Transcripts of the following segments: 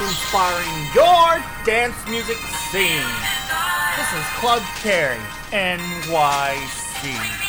inspiring your dance music scene. This is Club Carry, NYC.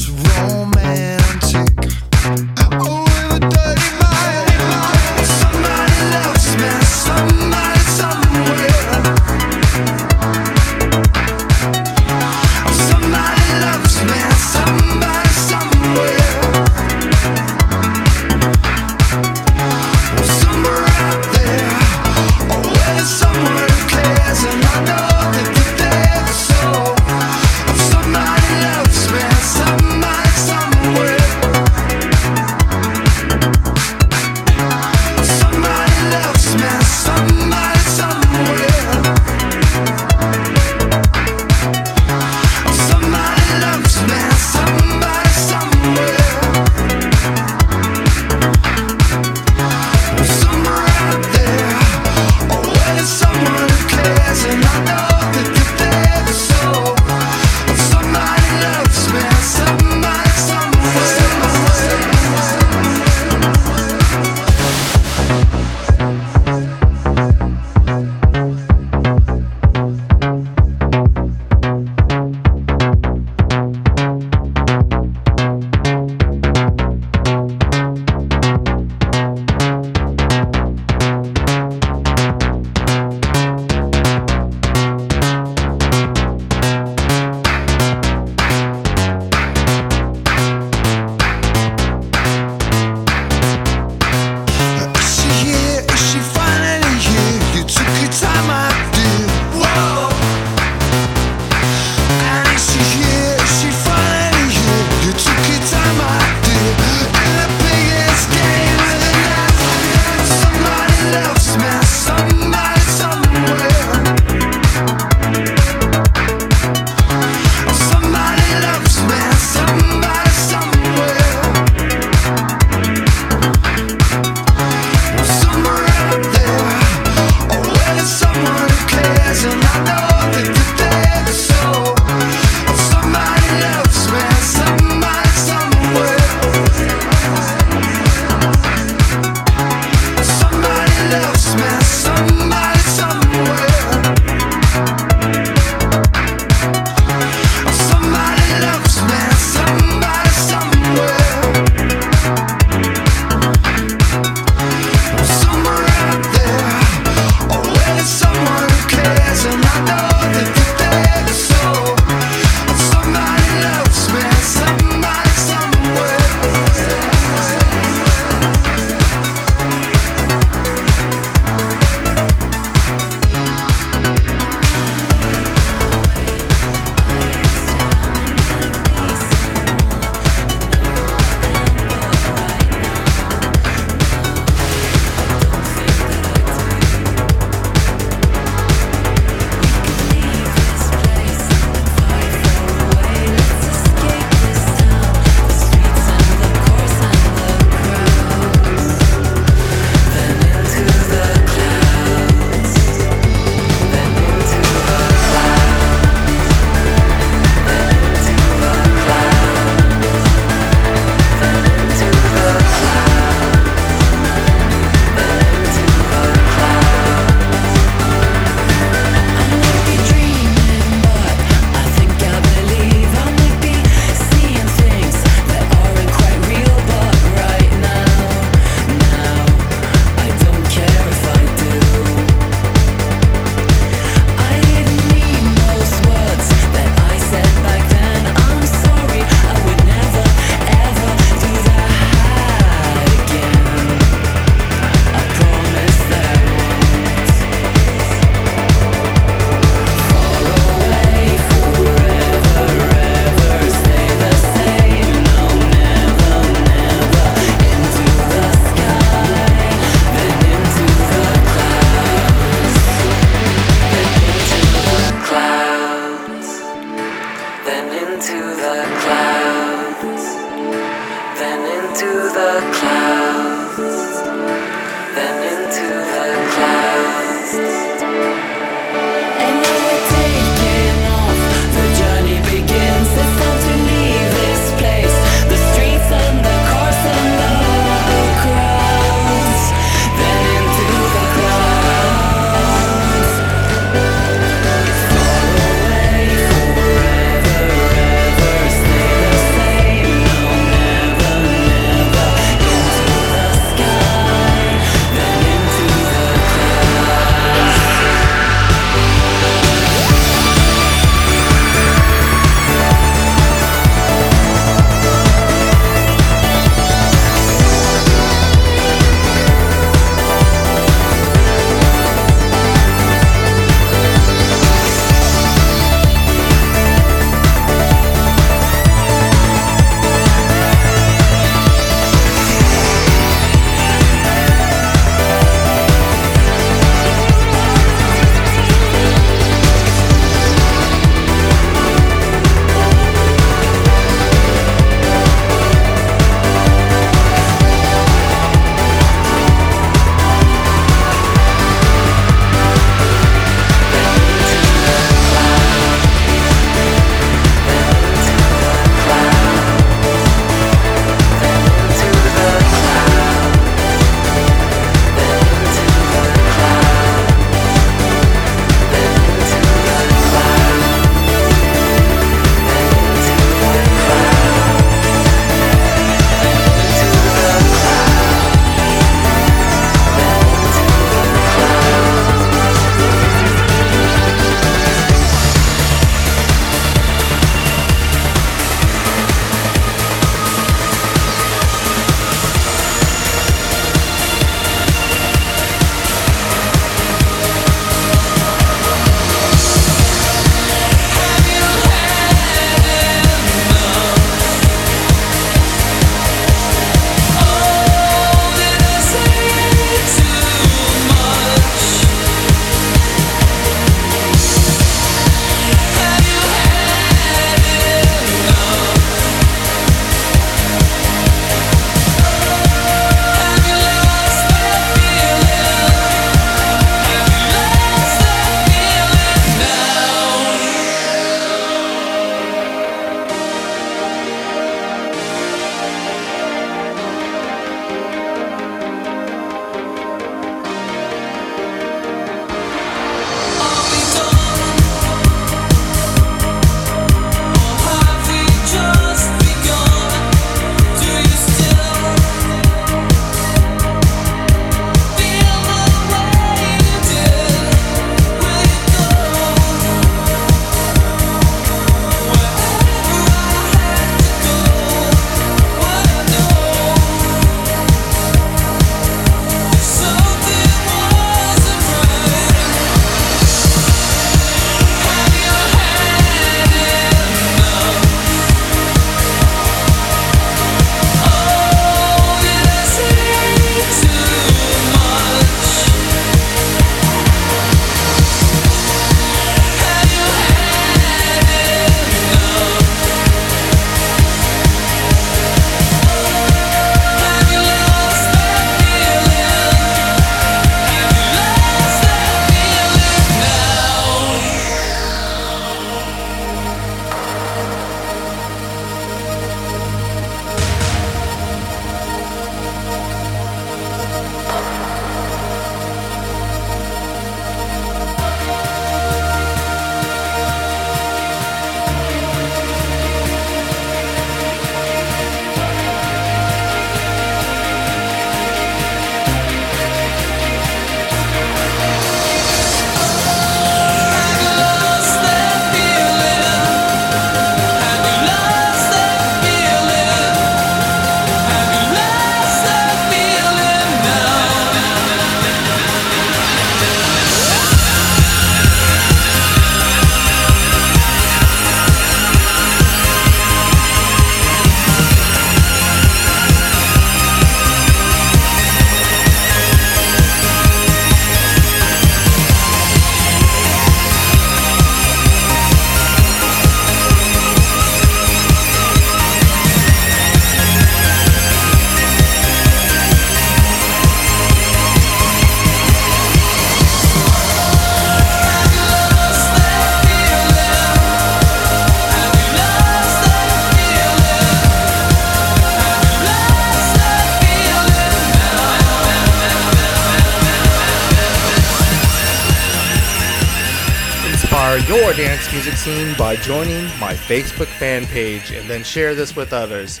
By joining my Facebook fan page and then share this with others.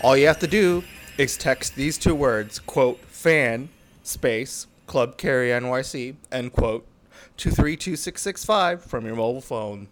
All you have to do is text these two words, quote, fan, space, Club Carry NYC, end quote, to 32665 from your mobile phone.